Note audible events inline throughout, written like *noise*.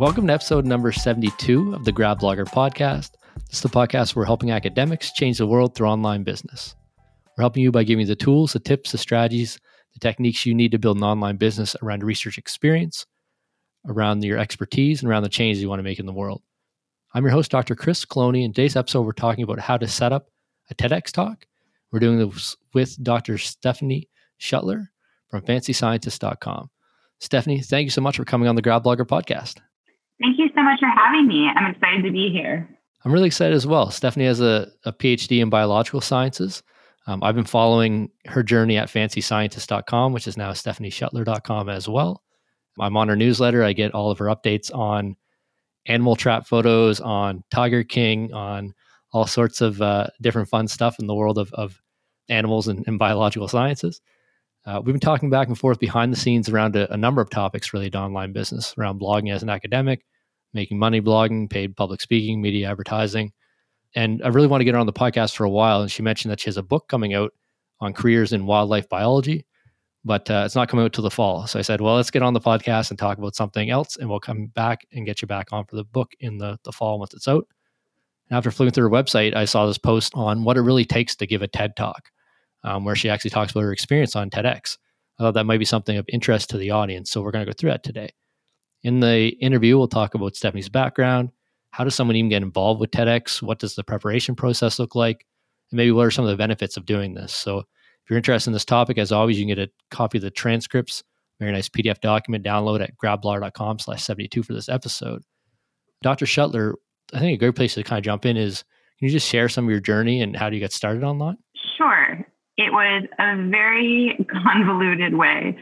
Welcome to episode number 72 of the Grad Blogger podcast. This is the podcast where we're helping academics change the world through online business. We're helping you by giving you the tools, the tips, the strategies, the techniques you need to build an online business around research experience, around your expertise, and around the changes you want to make in the world. I'm your host, Dr. Chris Cloney. In today's episode, we're talking about how to set up a TEDx talk. We're doing this with Dr. Stephanie Schuttler from fancyscientist.com. Stephanie, thank you so much for coming on the Grad Blogger podcast. Thank you so much for having me. I'm excited to be here. I'm really excited as well. Stephanie has a, a PhD in biological sciences. Um, I've been following her journey at fancyscientist.com, which is now stephanieschuttler.com as well. I'm on her newsletter. I get all of her updates on animal trap photos, on Tiger King, on all sorts of uh, different fun stuff in the world of, of animals and, and biological sciences. Uh, we've been talking back and forth behind the scenes around a, a, number of topics related to online business, around blogging as an academic, making money blogging, paid public speaking, media advertising. And I really want to get her on the podcast for a while. And she mentioned that she has a book coming out on careers in wildlife biology, but uh, it's not coming out till the fall. So I said, well, let's get on the podcast and talk about something else, and we'll come back and get you back on for the book in the, the fall once it's out. And after flipping through her website, I saw this post on what it really takes to give a TED talk, um, where she actually talks about her experience on TEDx. I thought that might be something of interest to the audience. So we're going to go through that today. In the interview, we'll talk about Stephanie's background. How does someone even get involved with TEDx? What does the preparation process look like? And maybe what are some of the benefits of doing this? So if you're interested in this topic, as always, you can get a copy of the transcripts, very nice PDF document, download at gradblogger.com slash 72 for this episode. Dr. Schuttler, I think a great place to kind of jump in is can you just share some of your journey and how do you get started online? Sure. It was a very *laughs* convoluted way.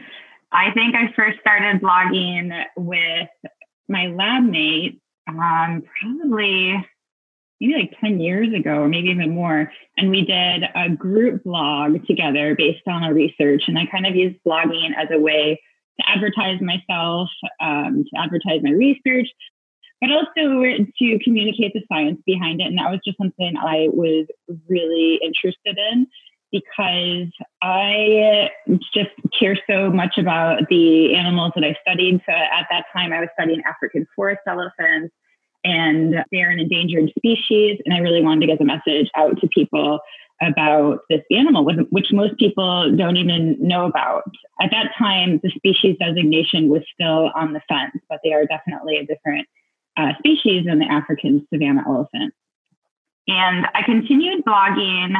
I think I first started blogging with my lab mate um, probably maybe like 10 years ago, or maybe even more. And we did a group blog together based on our research. And I kind of used blogging as a way to advertise myself, um, to advertise my research, but also to communicate the science behind it. And that was just something I was really interested in because I just care so much about the animals that I studied. So at that time, I was studying African forest elephants, and they're an endangered species. And I really wanted to get the message out to people about this animal, which most people don't even know about. At that time, the species designation was still on the fence, but they are definitely a different uh, species than the African savanna elephant. And I continued blogging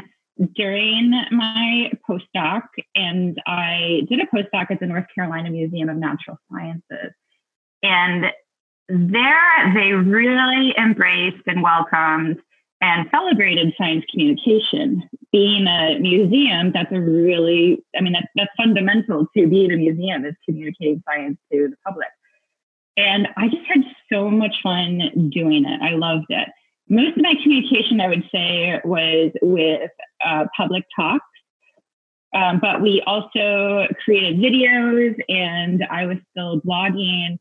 during my postdoc, and I did a postdoc at the North Carolina Museum of Natural Sciences. And there, they really embraced and welcomed and celebrated science communication. Being a museum, that's a really, I mean, that's, that's fundamental to being a museum is communicating science to the public. And I just had so much fun doing it. I loved it most of my communication, I would say, was with uh, public talks. Um, but we also created videos and I was still blogging.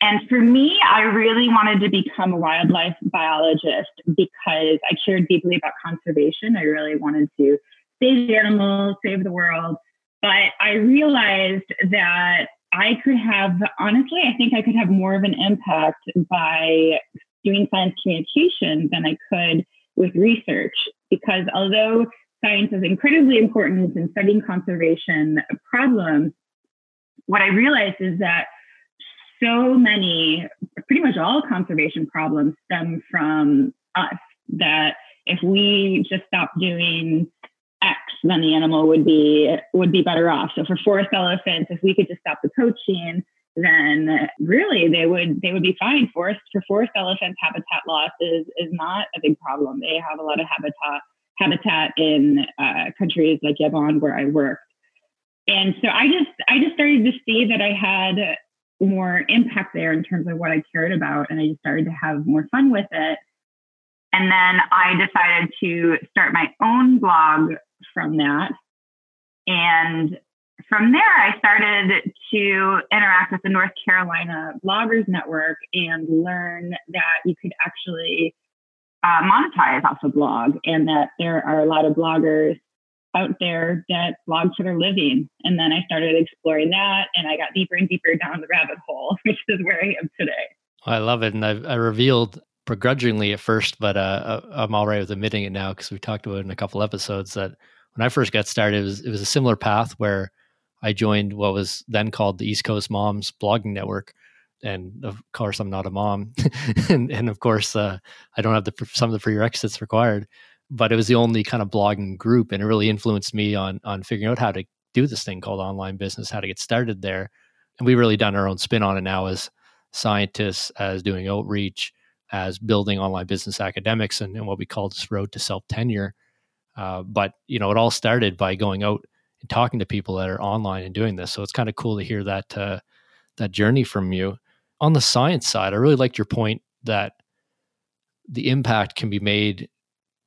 And for me, I really wanted to become a wildlife biologist because I cared deeply about conservation. I really wanted to save the animals, save the world. But I realized that I could have, honestly, I think I could have more of an impact by doing science communication than I could with research. Because although science is incredibly important in studying conservation problems, what I realized is that so many, pretty much all conservation problems stem from us. That if we just stop doing X, then the animal would be would be better off. So for forest elephants, if we could just stop the poaching, then really they would they would be fine. Forest for forest elephants, habitat loss is is not a big problem. They have a lot of habitat habitat in uh, countries like Gabon where I worked, and so I just I just started to see that I had more impact there in terms of what I cared about, and I just started to have more fun with it. And then I decided to start my own blog from that. And from there, I started to interact with the North Carolina Bloggers Network and learn that you could actually uh, monetize off a blog and that there are a lot of bloggers out there that blog for their living. And then I started exploring that and I got deeper and deeper down the rabbit hole, *laughs* which is where I am today. I love it. And I, I revealed begrudgingly at first, but uh, uh I'm all right with admitting it now because we talked about it in a couple episodes that when I first got started, it was, it was a similar path where I joined what was then called the East Coast Moms Blogging Network. And of course, I'm not a mom. *laughs* and, and, of course, uh, I don't have the, some of the prerequisites required. But it was the only kind of blogging group. And it really influenced me on, on figuring out how to do this thing called online business, how to get started there. And we've really done our own spin on it now as scientists, as doing outreach, as building online business academics, and, and what we call this road to self tenure. Uh, but you know, it all started by going out and talking to people that are online and doing this. So it's kind of cool to hear that uh, that journey from you. On the science side, I really liked your point that the impact can be made,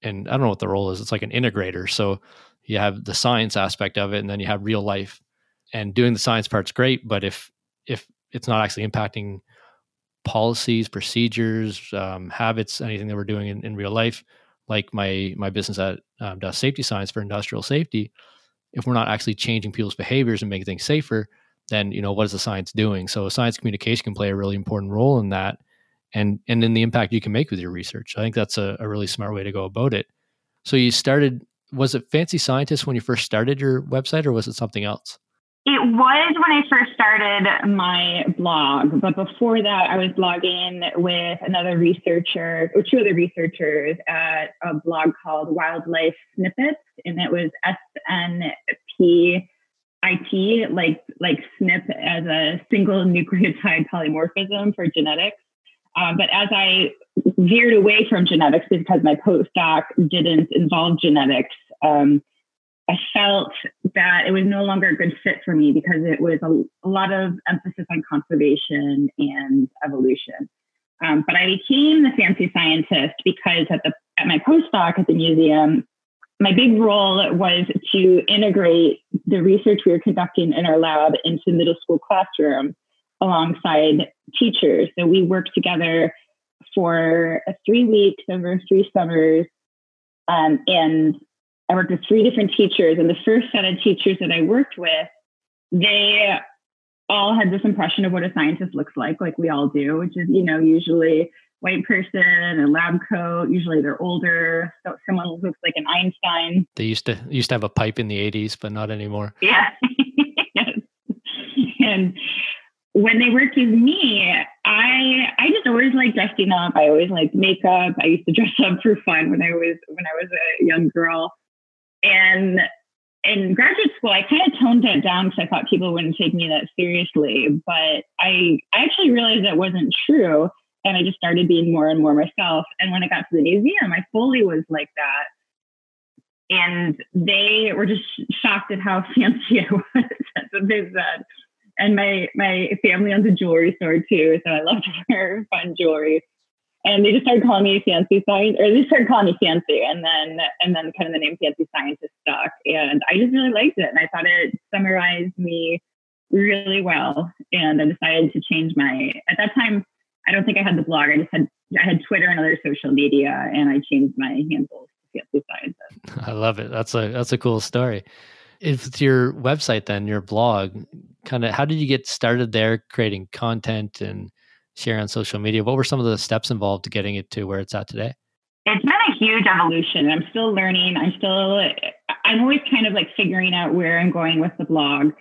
and I don't know what the role is. It's like an integrator. So you have the science aspect of it, and then you have real life. And doing the science part's great, but if if it's not actually impacting policies, procedures, um, habits, anything that we're doing in, in real life, like my my business at um, safety science for industrial safety, if we're not actually changing people's behaviors and making things safer, then you know what is the science doing? So science communication can play a really important role in that, and and in the impact you can make with your research. I think that's a, a really smart way to go about it. So you started. Was it Fancy Scientist when you first started your website, or was it something else? It was when I first started my blog, but before that, I was blogging with another researcher or two other researchers at a blog called Wildlife Snippets, and it was SNP IT, like like SNP as a single nucleotide polymorphism for genetics. Um, but as I veered away from genetics because my postdoc didn't involve genetics, um, I felt that it was no longer a good fit for me because it was a, a lot of emphasis on conservation and evolution. Um, but I became the fancy scientist because at the at my postdoc at the museum, my big role was to integrate the research we were conducting in our lab into middle school classrooms alongside teachers. So we worked together for three weeks over three summers. Um, and I worked with three different teachers. And the first set of teachers that I worked with, they all had this impression of what a scientist looks like, like we all do, which is, you know, usually white person, a lab coat. Usually they're older. So someone looks like an Einstein. They used to used to have a pipe in the 80s, but not anymore. Yeah. *laughs* and when they worked with me, I I just always like dressing up. I always like makeup. I used to dress up for fun when I was when I was a young girl. And in graduate school, I kind of toned it down because I thought people wouldn't take me that seriously. But I I actually realized that wasn't true and I just started being more and more myself. And when I got to the museum, I fully was like that. And they were just shocked at how *laughs* fancy I was. That's what they said. And my my family owns a jewelry store too, so I love *laughs* to wear fun jewelry. And they just started calling me fancy science, or they started calling me fancy, and then and then kind of the name fancy scientist stuck. And I just really liked it, and I thought it summarized me really well. And I decided to change my. At that time, I don't think I had the blog. I just had I had Twitter and other social media, and I changed my handles to Fancy Scientist. *laughs* I love it. That's a that's a cool story. If it's your website, then your blog, kind of, how did you get started there, creating content and sharing on social media? What were some of the steps involved to getting it to where it's at today? It's been a huge evolution. I'm still learning. I'm still, I'm always kind of like figuring out where I'm going with the blog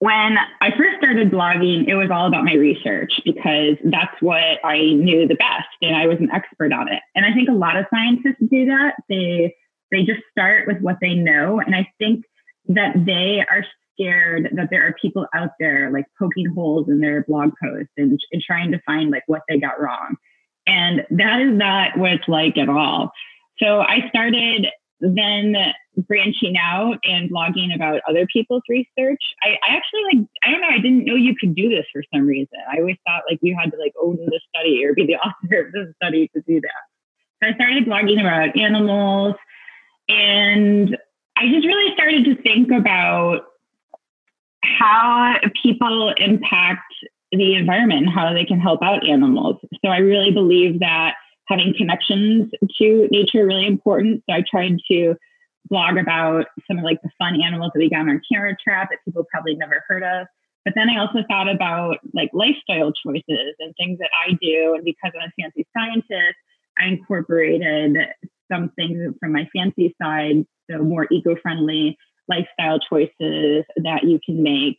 when I first started blogging, it was all about my research because that's what I knew the best and I was an expert on it. And I think a lot of scientists do that. They they just start with what they know. And I think that they are scared that there are people out there like poking holes in their blog posts and, and trying to find like what they got wrong. And that is not what it's like at all. So I started then branching out and blogging about other people's research. I, I, actually like, I don't know, I didn't know you could do this for some reason. I always thought like you had to like own the study or be the *laughs* author of the study to do that. So I started blogging about animals and I just really started to think about how people impact the environment, how they can help out animals. So I really believe that having connections to nature really important. So I tried to blog about some of like the fun animals that we got on our camera trap that people probably never heard of. But then I also thought about like lifestyle choices and things that I do. And because I'm a fancy scientist, I incorporated some things from my fancy side, so more eco friendly lifestyle choices that you can make.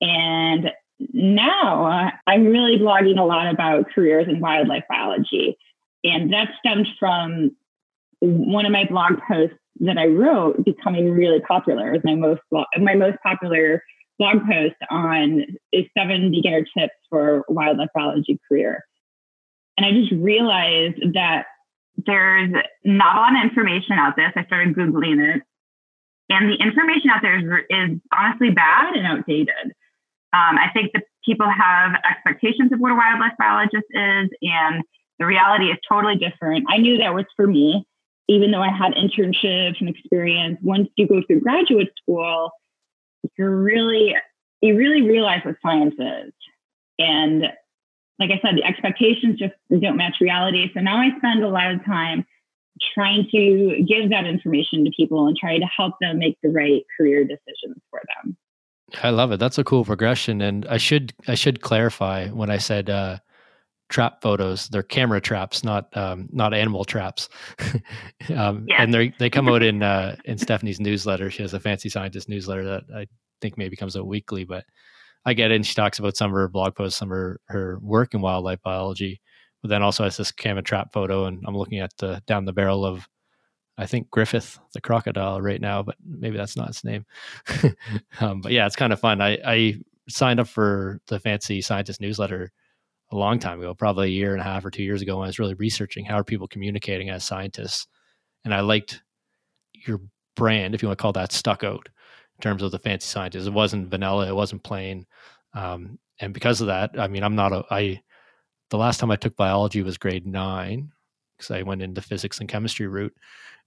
And now uh, I'm really blogging a lot about careers in wildlife biology. And that stemmed from one of my blog posts that I wrote becoming really popular. It was my most my most popular blog post on is seven beginner tips for wildlife biology career. And I just realized that there's not a lot of information out there. So I started Googling it. And the information out there is, is honestly bad and outdated. Um, I think that people have expectations of what a wildlife biologist is, and the reality is totally different. I knew that was for me, even though I had internships and experience. Once you go through graduate school, you're really you really realize what science is. And like I said, the expectations just don't match reality. So now I spend a lot of time trying to give that information to people and try to help them make the right career decisions for them. I love it. That's a cool progression. And I should I should clarify when I said uh, trap photos, they're camera traps, not um, not animal traps. *laughs* um, yeah. And they they come out in *laughs* uh, in Stephanie's newsletter. She has a fancy scientist newsletter that I think maybe comes out weekly, but I get it. And she talks about some of her blog posts, some of her, her work in wildlife biology, but then also has this camera trap photo. And I'm looking at the down the barrel of I think Griffith the crocodile right now, but maybe that's not its name. *laughs* um, but yeah, it's kind of fun. I, I signed up for the Fancy Scientist newsletter a long time ago, probably a year and a half or two years ago, when I was really researching how are people communicating as scientists, and I liked your brand, if you want to call that, stuck out in terms of the fancy scientist. It wasn't vanilla, it wasn't plain, um, and because of that, I mean, I'm not a I. The last time I took biology was grade nine because I went into physics and chemistry route,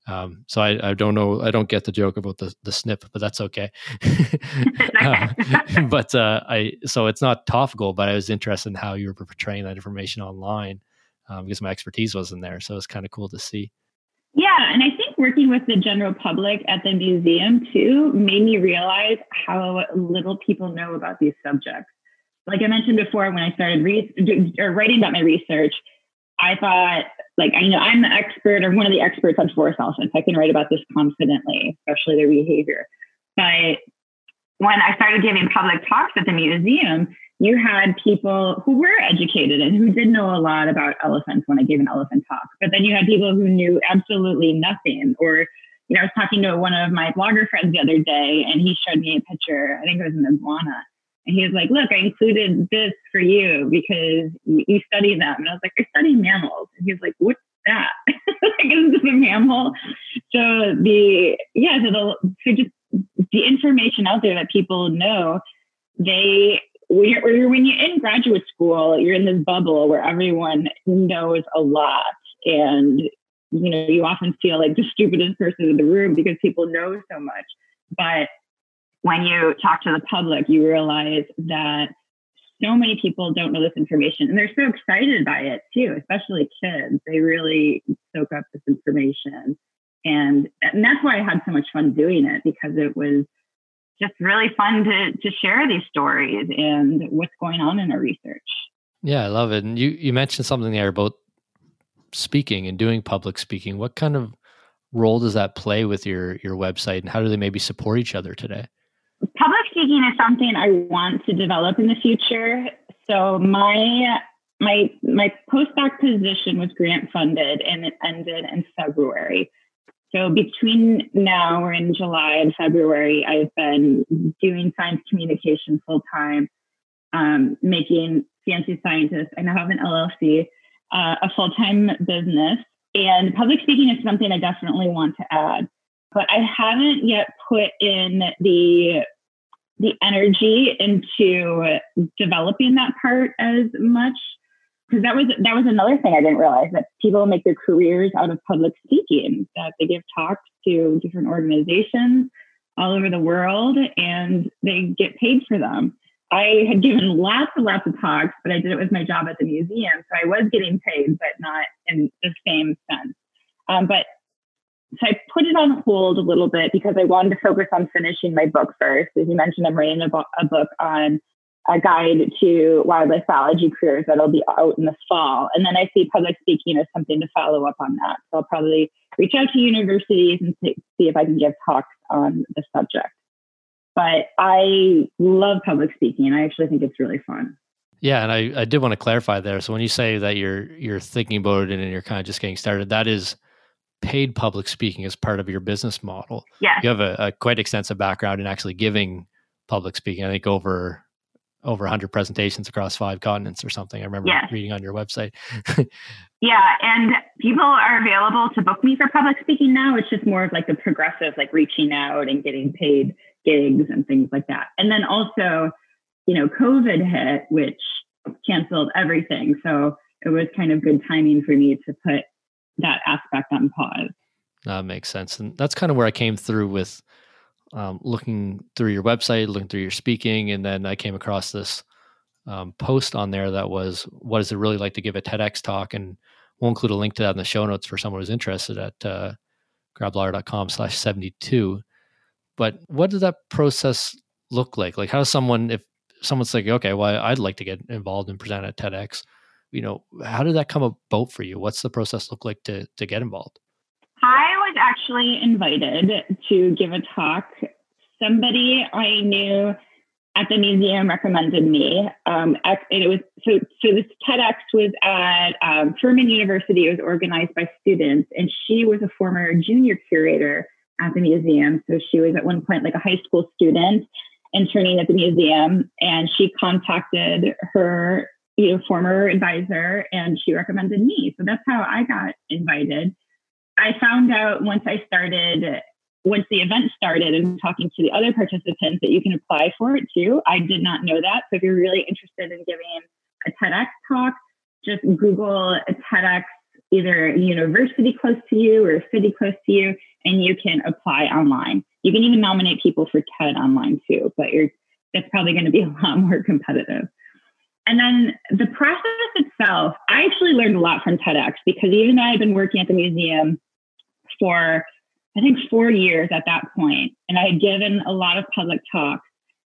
um, so I, I, don't know. I don't get the joke about the the snip, but that's okay. *laughs* um, *laughs* but uh, I so it's not topical, but I was interested in how you were portraying that information online um, because my expertise wasn't there. So it's kind of cool to see. Yeah, and I think working with the general public at the museum too made me realize how little people know about these subjects. Like I mentioned before, when I started re- or writing about my research, I thought, like, I know I'm the expert or one of the experts on forest elephants. I can write about this confidently, especially their behavior. But when I started giving public talks at the museum, you had people who were educated and who did know a lot about elephants when I gave an elephant talk. But then you had people who knew absolutely nothing. Or, you know, I was talking to one of my blogger friends the other day and he showed me a picture, I think it was an iguana. And he was like, look, I included this for you because you, study them. And I was like, I study mammals. And he was like, what's that? *laughs* like, is this a mammal? So the, yeah, so the, so just the information out there that people know, they, when you're, when you're in graduate school, you're in this bubble where everyone knows a lot. And, you know, you often feel like the stupidest person in the room because people know so much. But when you talk to the public, you realize that so many people don't know this information and they're so excited by it too, especially kids. They really soak up this information. And, and that's why I had so much fun doing it because it was just really fun to, to share these stories and what's going on in our research. Yeah, I love it. And you, you mentioned something there about speaking and doing public speaking. What kind of role does that play with your your website and how do they maybe support each other today? Speaking is something I want to develop in the future. So my my my postdoc position was grant funded and it ended in February. So between now we're in July and February, I've been doing science communication full time, um, making fancy scientists. I now have an LLC, uh, a full time business, and public speaking is something I definitely want to add but I haven't yet put in the the energy into developing that part as much because that was that was another thing I didn't realize that people make their careers out of public speaking that they give talks to different organizations all over the world and they get paid for them. I had given lots and lots of talks, but I did it with my job at the museum, so I was getting paid, but not in the same sense. Um, but so I put it on hold a little bit because I wanted to focus on finishing my book first. As you mentioned, I'm writing a, bo- a book on a guide to wildlife biology careers that'll be out in the fall. And then I see public speaking as something to follow up on that. So I'll probably reach out to universities and see if I can give talks on the subject. But I love public speaking. And I actually think it's really fun. Yeah, and I, I did want to clarify there. So when you say that you're you're thinking about it and you're kind of just getting started, that is paid public speaking as part of your business model. Yeah, you have a, a quite extensive background in actually giving public speaking. I think over over 100 presentations across five continents or something. I remember yes. reading on your website. *laughs* yeah, and people are available to book me for public speaking now. It's just more of like the progressive, like reaching out and getting paid gigs and things like that. And then also, you know, COVID hit, which canceled everything. So it was kind of good timing for me to put that aspect on pause. That makes sense. And that's kind of where I came through with um, looking through your website, looking through your speaking, and then I came across this um, post on there that was, "What is it really like to give a TEDx talk?" And we'll include a link to that in the show notes for someone who's interested at uh, slash 72 but what does that process look like like how does someone if someone's like okay well i'd like to get involved and present at tedx you know how did that come about for you what's the process look like to to get involved i was actually invited to give a talk somebody i knew at the museum recommended me. Um, it was so so this TEDx was at um, Furman University. It was organized by students, and she was a former junior curator at the museum. So she was at one point like a high school student interning at the museum, and she contacted her you know former advisor, and she recommended me. So that's how I got invited. I found out once I started once the event started and talking to the other participants that you can apply for it too. I did not know that. So if you're really interested in giving a TEDx talk, just Google a TEDx, either university close to you or a city close to you, and you can apply online. You can even nominate people for TED online too, but you're that's probably going to be *laughs* a lot more competitive. And then the process itself, I actually learned a lot from TEDx because even though I had been working at the museum for I think four years at that point, and I had given a lot of public talks.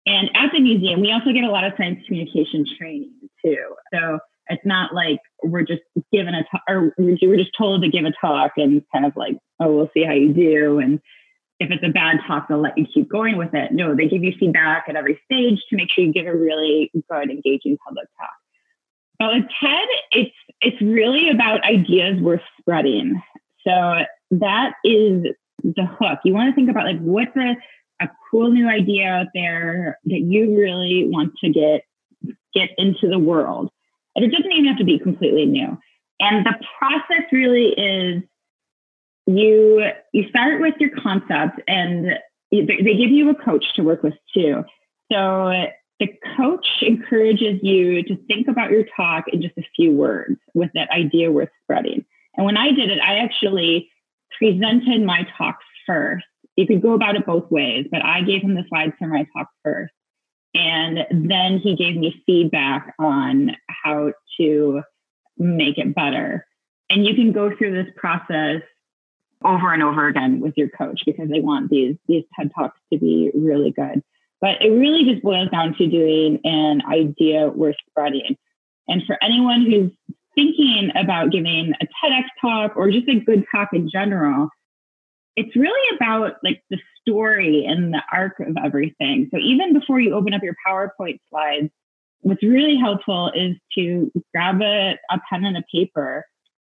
And at the museum, we also get a lot of science communication training too. So it's not like we're just given a talk, or we're just told to give a talk and kind of like, oh, we'll see how you do. And if it's a bad talk, they'll let you keep going with it. No, they give you feedback at every stage to make sure you give a really good, engaging public talk. But with TED, it's it's really about ideas worth spreading. So that is the hook. You want to think about like what's a, a cool new idea out there that you really want to get get into the world. And it doesn't even have to be completely new. And the process really is you you start with your concept and they give you a coach to work with too. So the coach encourages you to think about your talk in just a few words with that idea worth spreading. And when I did it, I actually presented my talk first. You could go about it both ways, but I gave him the slides for my talk first. And then he gave me feedback on how to make it better. And you can go through this process over and over again with your coach because they want these these TED Talks to be really good. But it really just boils down to doing an idea worth spreading. And for anyone who's thinking about giving a TEDx talk or just a good talk in general, it's really about like the story and the arc of everything. So even before you open up your PowerPoint slides, what's really helpful is to grab a, a pen and a paper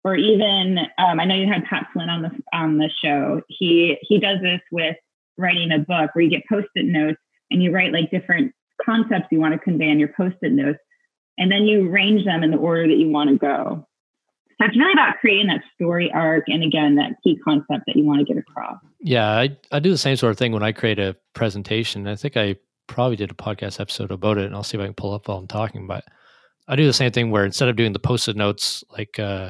or even um, I know you had Pat Flynn on the on the show. He he does this with writing a book where you get post-it notes and you write like different concepts you want to convey in your post-it notes and then you arrange them in the order that you want to go. So it's really about creating that story arc and again that key concept that you want to get across. Yeah, I, I do the same sort of thing when I create a presentation. I think I probably did a podcast episode about it and I'll see if I can pull up while I'm talking. But I do the same thing where instead of doing the post-it notes like uh,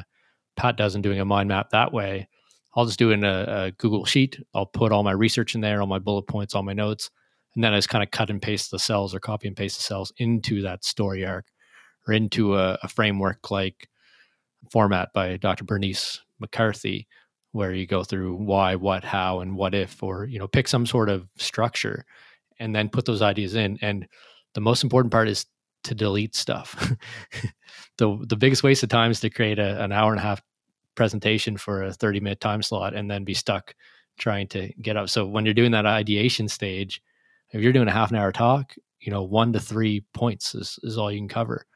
Pat does and doing a mind map that way, I'll just do in a, a, Google sheet. I'll put all my research in there, all my bullet points, all my notes, and then I just kind of cut and paste the cells or copy and paste the cells into that story arc or into a, a framework like 4MAT by Dr. Bernice McCarthy, where you go through why, what, how, and what if, or you know, pick some sort of structure, and then put those ideas in. And the most important part is to delete stuff. *laughs* the the biggest waste of time is to create a, an hour and a half presentation for a 30 minute time slot and then be stuck trying to get up. So when you're doing that ideation stage, if you're doing a half an hour talk, you know, one to three points is, is all you can cover.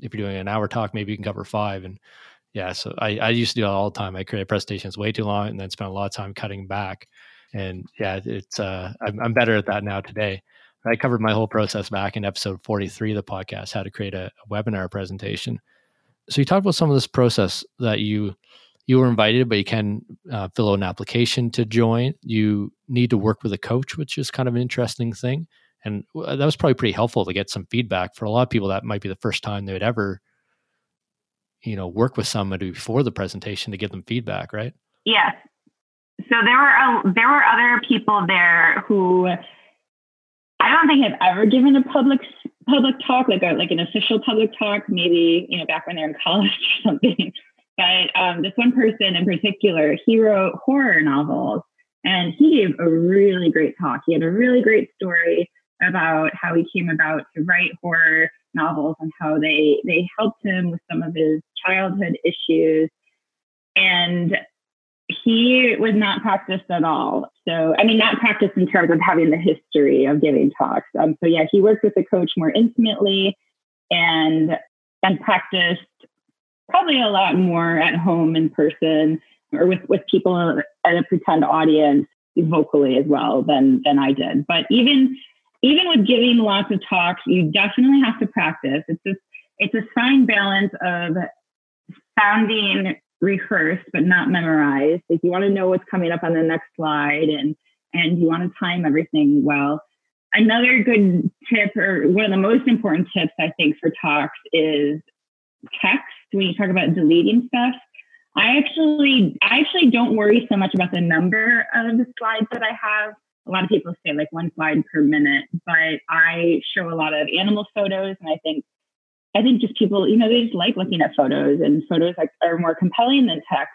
If you're doing an hour talk, maybe you can cover five. And yeah, so I, I used to do that all the time. I create presentations way too long and then spend a lot of time cutting back. And yeah, it's uh, I'm, I'm better at that now today. I covered my whole process back in episode 43 of the podcast, how to create a, a webinar presentation. So you talked about some of this process that you you were invited, but you can uh, fill out an application to join. You need to work with a coach, which is kind of an interesting thing. And that was probably pretty helpful to get some feedback for a lot of people. That might be the first time they would ever, you know, work with somebody before the presentation to give them feedback, right? Yes. So there were a, there were other people there who I don't think I've ever given a public public talk, like a like an official public talk. Maybe you know back when they're in *laughs* college or something. But um, this one person in particular, he wrote horror novels, and he gave a really great talk. He had a really great story about how he came about to write horror novels and how they they helped him with some of his childhood issues. And he was not practiced at all. So, I mean, not practiced in terms of having the history of giving talks. Um, so, yeah, he worked with the coach more intimately and and practiced probably a lot more at home in person or with with people at a pretend audience vocally as well than than I did. But even even with giving lots of talks, you definitely have to practice. It's just it's a fine balance of sounding rehearsed but not memorized. Like you want to know what's coming up on the next slide and and you want to time everything well. Another good tip or one of the most important tips I think for talks is text when you talk about deleting stuff. I actually I actually don't worry so much about the number of the slides that I have. A lot of people say like one slide per minute, but I show a lot of animal photos and I think I think just people, you know, they just like looking at photos and photos like, are more compelling than text.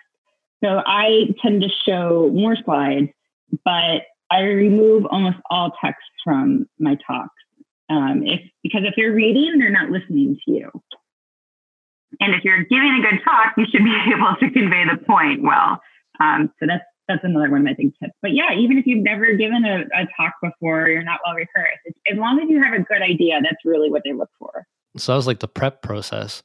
So I tend to show more slides, but I remove almost all text from my talks. Um, if because if you're reading, they're not listening to you. And if you're giving a good talk, you should be *laughs* able to convey the point well. Um, so that's that's another one of my big tips. But yeah, even if you've never given a, a talk before, you're not well rehearsed. As long as you have a good idea, that's really what they look for. So that was like the prep process.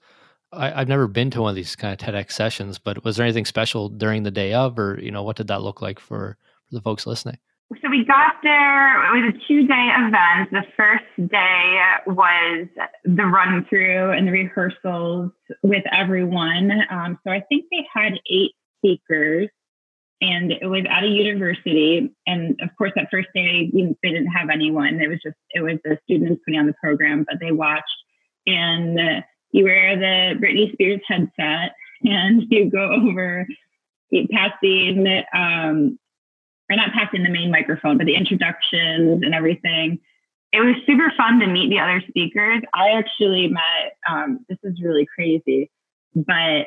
I, have never been to one of these kind of TEDx sessions, but was there anything special during the day of, or you know, what did that look like for, for the folks listening? So we got there. It was a two-day event. The first day was the run-through and the rehearsals with everyone. Um, so I think they had eight speakers, and it was at a university. And of course, that first day they didn't have anyone. It was just it was the students putting on the program, but they watched and you wear the Britney Spears headset and you go over passing um or not passing the main microphone, but the introductions and everything. It was super fun to meet the other speakers. I actually met um, this is really crazy, but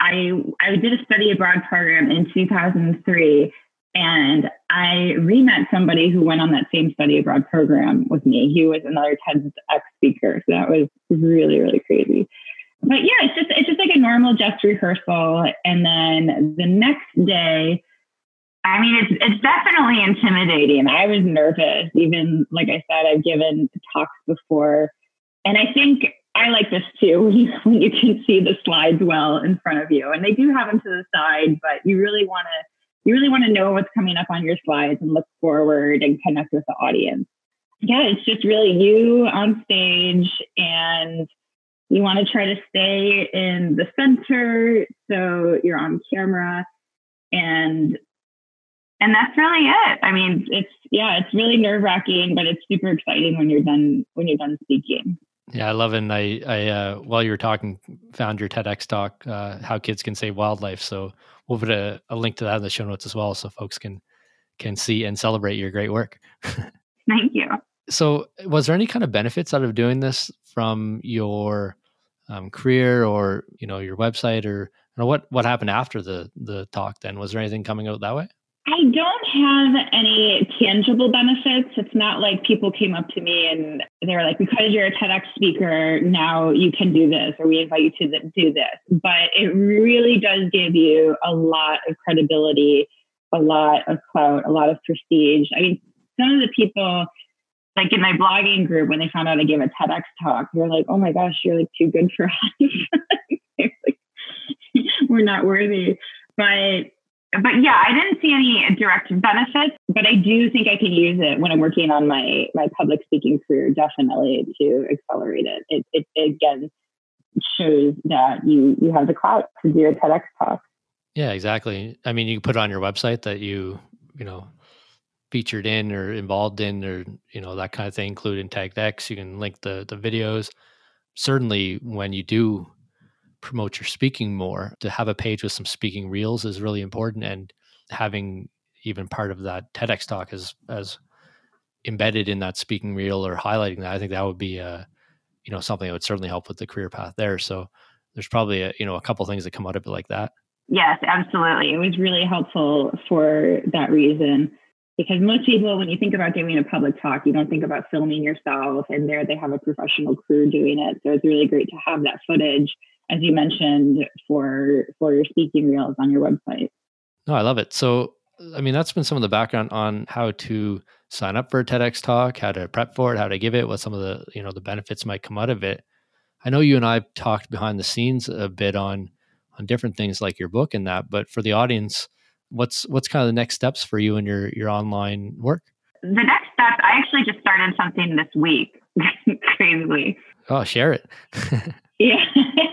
I I did a study abroad program in 2003 and I re-met somebody who went on that same study abroad program with me. He was another TEDx speaker. So that was really, really crazy. But yeah, it's just it's just like a normal just rehearsal. And then the next day, I mean, it's it's definitely intimidating. I was nervous. Even like I said, I've given talks before. And I think I like this too when you, when you can see the slides well in front of you. And they do have them to the side, but you really want to you really want to know what's coming up on your slides and look forward and connect with the audience. Yeah, it's just really you on stage and you want to try to stay in the center so you're on camera and and that's really it. I mean, it's yeah, it's really nerve wracking, but it's super exciting when you're done when you're done speaking. Yeah, I love it. And I, I uh, while you were talking, found your TEDx talk, uh, "How Kids Can Save Wildlife." So we'll put a, a, link to that in the show notes as well, so folks can can see and celebrate your great work. *laughs* Thank you. So, was there any kind of benefits out of doing this from your um, career, or you know, your website, or you know, what what happened after the the talk? Then was there anything coming out that way? I don't have any tangible benefits. It's not like people came up to me and they were like, because you're a TEDx speaker, now you can do this, or we invite you to do this. But it really does give you a lot of credibility, a lot of clout, a lot of prestige. I mean, some of the people, like in my blogging group, when they found out I gave a TEDx talk, they're like, oh my gosh, you're like too good for us. *laughs* like, *laughs* we're not worthy. But but yeah, I didn't see any direct benefits, but I do think I can use it when I'm working on my my public speaking career, definitely to accelerate it. It, it, it again shows that you you have the clout to do a TEDx talk. Yeah, exactly. I mean, you put on your website that you you know featured in or involved in or you know that kind of thing, including TEDx. You can link the the videos. Certainly, when you do promote your speaking more to have a page with some speaking reels is really important and having even part of that TEDx talk as as embedded in that speaking reel or highlighting that I think that would be a you know something that would certainly help with the career path there. So there's probably a, you know a couple things that come out of it like that. Yes absolutely. It was really helpful for that reason. Because most people when you think about giving a public talk you don't think about filming yourself and there they have a professional crew doing it. So it's really great to have that footage as you mentioned, for for your speaking reels on your website. No, I love it. So, I mean, that's been some of the background on how to sign up for a TEDx talk, how to prep for it, how to give it, what some of the you know the benefits might come out of it. I know you and I've talked behind the scenes a bit on on different things like your book and that, but for the audience, what's what's kind of the next steps for you and your your online work? The next step, I actually just started something this week, *laughs* crazily. Oh, share it. *laughs* yeah. *laughs*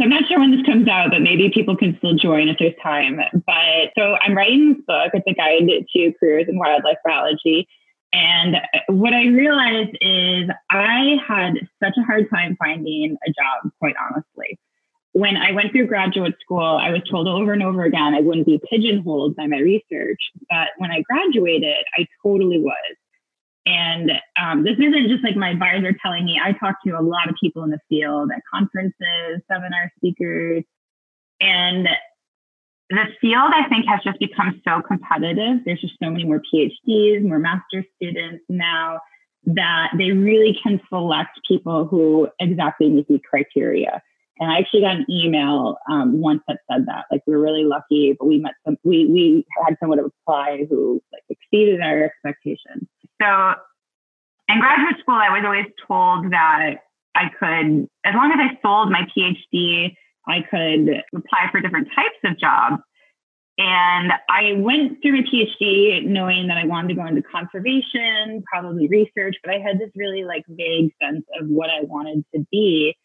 I'm not sure when this comes out, but maybe people can still join if there's time. But so I'm writing this book. It's a guide to careers in wildlife biology. And what I realized is I had such a hard time finding a job, quite honestly. When I went through graduate school, I was told over and over again I wouldn't be pigeonholed by my research. But when I graduated, I totally was. And um, this isn't just like my advisor telling me. I talk to a lot of people in the field at conferences, seminar speakers, and the field I think has just become so competitive. There's just so many more PhDs, more master's students now that they really can select people who exactly meet the criteria. And I actually got an email um, once that said that, like we are really lucky, but we met some, we we had someone apply who like exceeded our expectations. So in graduate school, I was always told that I could, as long as I sold my PhD, I could apply for different types of jobs. And I went through my PhD knowing that I wanted to go into conservation, probably research, but I had this really like vague sense of what I wanted to be.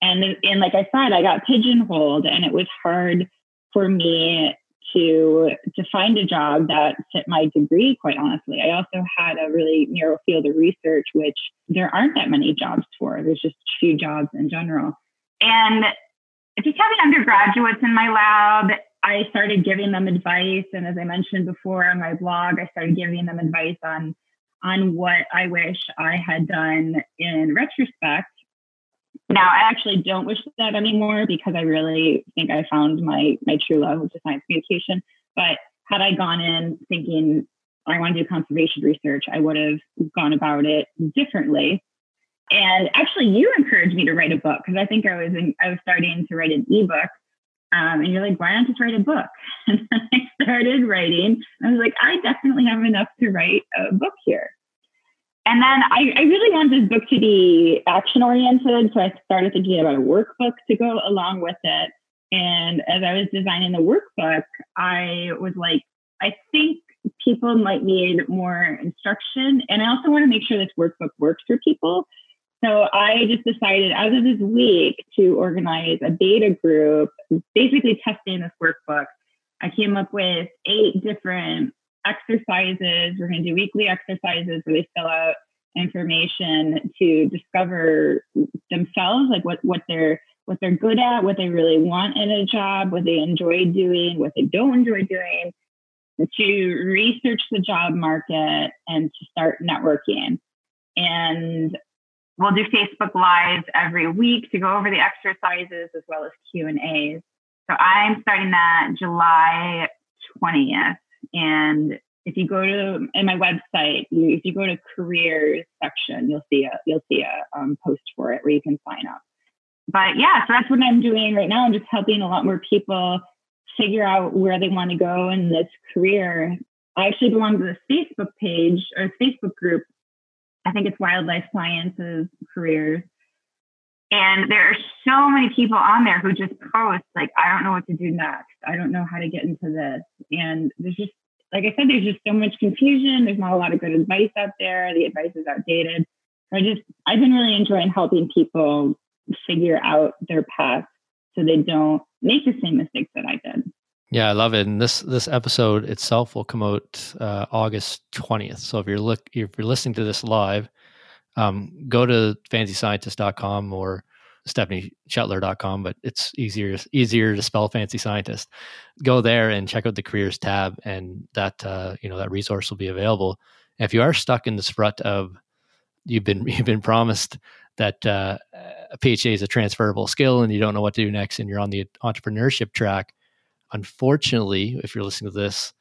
And, and like I said, I got pigeonholed and it was hard for me to to find a job that fit my degree quite honestly. I also had a really narrow field of research which there aren't that many jobs for. There's just few jobs in general. And just having undergraduates in my lab i started giving them advice. And as i mentioned before on my blog i started giving them advice on on what i wish i had done in retrospect now, I actually don't wish that anymore because I really think I found my my true love, which is science communication. But had I gone in thinking I want to do conservation research, I would have gone about it differently. And actually, you encouraged me to write a book because I think I was in, I was starting to write an ebook. Um, and you're like, why you just write a book? *laughs* And I started writing. I was like, I definitely have enough to write a book here. And then I, I really want this book to be action oriented. So I started thinking about a workbook to go along with it. And as I was designing the workbook, I was like, I think people might need more instruction. And I also want to make sure this workbook works for people. So I just decided as of this week to organize a beta group, basically testing this workbook. I came up with eight different exercises. We're going to do weekly exercises where they fill out information to discover themselves, like what, what they're what they're good at, what they really want in a job, what they enjoy doing, what they don't enjoy doing, to research the job market and to start networking. And we'll do Facebook Lives every week to go over the exercises as well as Q and A's. So I'm starting that July 20th And if you go to in my website, you, if you go to careers section, you'll see a you'll see a um, post for it where you can sign up. But yeah, so that's what I'm doing right now. I'm just helping a lot more people figure out where they want to go in this career. I actually belong to this Facebook page or Facebook group. I think it's Wildlife Sciences Careers. And there are so many people on there who just post, like, I don't know what to do next. I don't know how to get into this. And there's just, like I said, there's just so much confusion. There's not a lot of good advice out there. The advice is outdated. I just, I've been really enjoying helping people figure out their path so they don't make the same mistakes that I did. Yeah, I love it. And this this episode itself will come out uh, August twentieth. So if you're look if you're listening to this live, um, go to fancyscientist.com or stephanieschuttler.com, but it's easier easier to spell fancy scientist. Go there and check out the careers tab, and that uh, you know that resource will be available. And if you are stuck in this rut of you've been *laughs* you've been promised that uh, a PhD is a transferable skill and you don't know what to do next, and you're on the entrepreneurship track Unfortunately, if you're listening to this,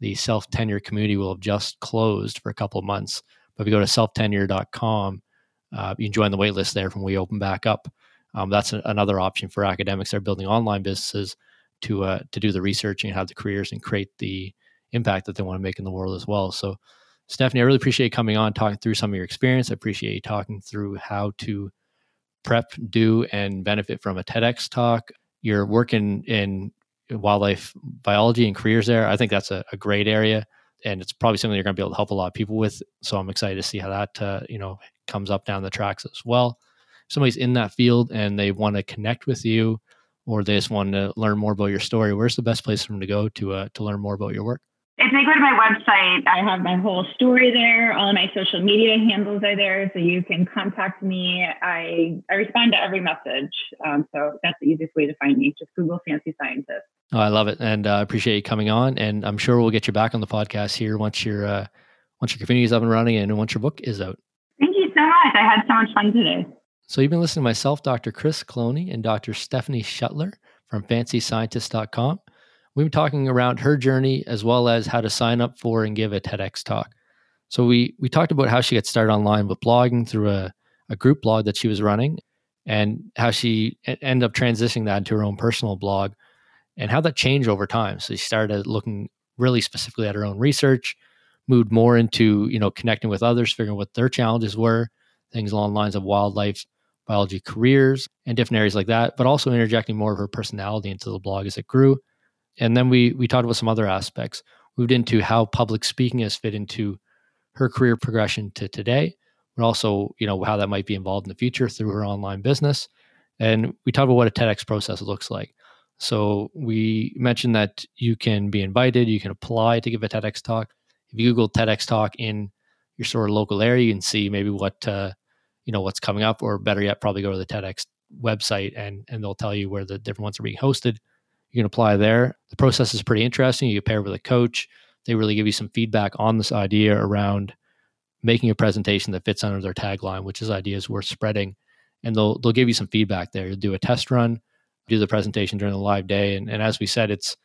the self tenure community will have just closed for a couple months. But if you go to selftenure.com, uh, you can join the waitlist there from we open back up. Um, that's a, another option for academics that are building online businesses to uh, to do the research and have the careers and create the impact that they want to make in the world as well. So, Stephanie, I really appreciate coming on, talking through some of your experience. I appreciate you talking through how to prep, do, and benefit from a TEDx talk. You're working in wildlife biology and careers there. I think that's a, a great area, and it's probably something you're going to be able to help a lot of people with. So I'm excited to see how that uh, you know comes up down the tracks as well. If somebody's in that field and they want to connect with you, or they just want to learn more about your story. Where's the best place for them to go to uh, to learn more about your work? If they go to my website, I have my whole story there. All of my social media handles are there, so you can contact me. I I respond to every message, um, so that's the easiest way to find me. Just Google Fancy Scientist. Oh, I love it, and I uh, appreciate you coming on. And I'm sure we'll get you back on the podcast here once your uh, once your community is up and running and once your book is out. Thank you so much. I had so much fun today. So you've been listening to myself, Dr. Chris Cloney, and Dr. Stephanie Schuttler from FancyScientist.com. We've been talking around her journey as well as how to sign up for and give a TEDx talk. So we we talked about how she got started online with blogging through a, a group blog that she was running and how she ended up transitioning that into her own personal blog and how that changed over time. So she started looking really specifically at her own research, moved more into, you know, connecting with others, figuring what their challenges were, things along lines of wildlife biology careers and different areas like that, but also interjecting more of her personality into the blog as it grew and then we we talked about some other aspects. Moved into how public speaking has fit into her career progression to today, but also you know how that might be involved in the future through her online business. And we talked about what a TEDx process looks like. So we mentioned that you can be invited, you can apply to give a TEDx talk. If you Google TEDx talk in your sort of local area, you can see maybe what uh, you know what's coming up, or better yet, probably go to the TEDx website and and they'll tell you where the different ones are being hosted you can apply there. The process is pretty interesting. You pair with a coach. They really give you some feedback on this idea around making a presentation that fits under their tagline, which is ideas worth spreading. And they'll they'll give you some feedback there. You'll do a test run, do the presentation during the live day. And, and as we said, it's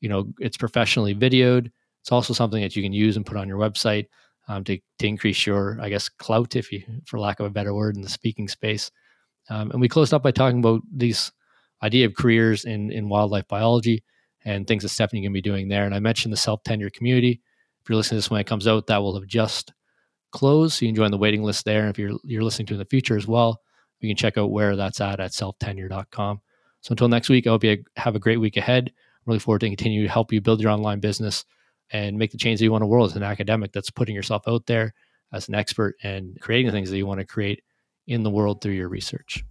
you know, it's professionally videoed. It's also something that you can use and put on your website um, to, to increase your, I guess, clout, if you, for lack of a better word, in the speaking space. Um, and we closed up by talking about these idea of careers in, in wildlife biology and things that Stephanie can be doing there. And I mentioned the self tenure community. If you're listening to this when it comes out, that will have just closed. So you can join the waiting list there. And if you're you're listening to in the future as well, you can check out where that's at at selftenure.com. So until next week, I hope you have a great week ahead. I'm really forward to continue to help you build your online business and make the change that you want in the world as an academic that's putting yourself out there as an expert and creating the things that you want to create in the world through your research.